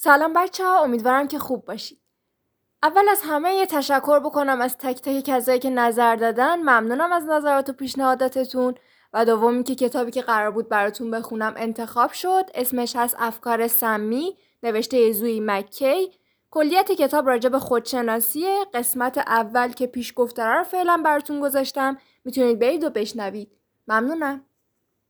سلام بچه ها امیدوارم که خوب باشید. اول از همه یه تشکر بکنم از تک تک کسایی که نظر دادن. ممنونم از نظرات و پیشنهاداتتون. و دومی که کتابی که قرار بود براتون بخونم انتخاب شد. اسمش هست افکار سمی نوشته زوی مکی. کلیت کتاب راجع به خودشناسیه. قسمت اول که پیش گفتره رو فعلا براتون گذاشتم. می‌تونید برید و بشنوید. ممنونم.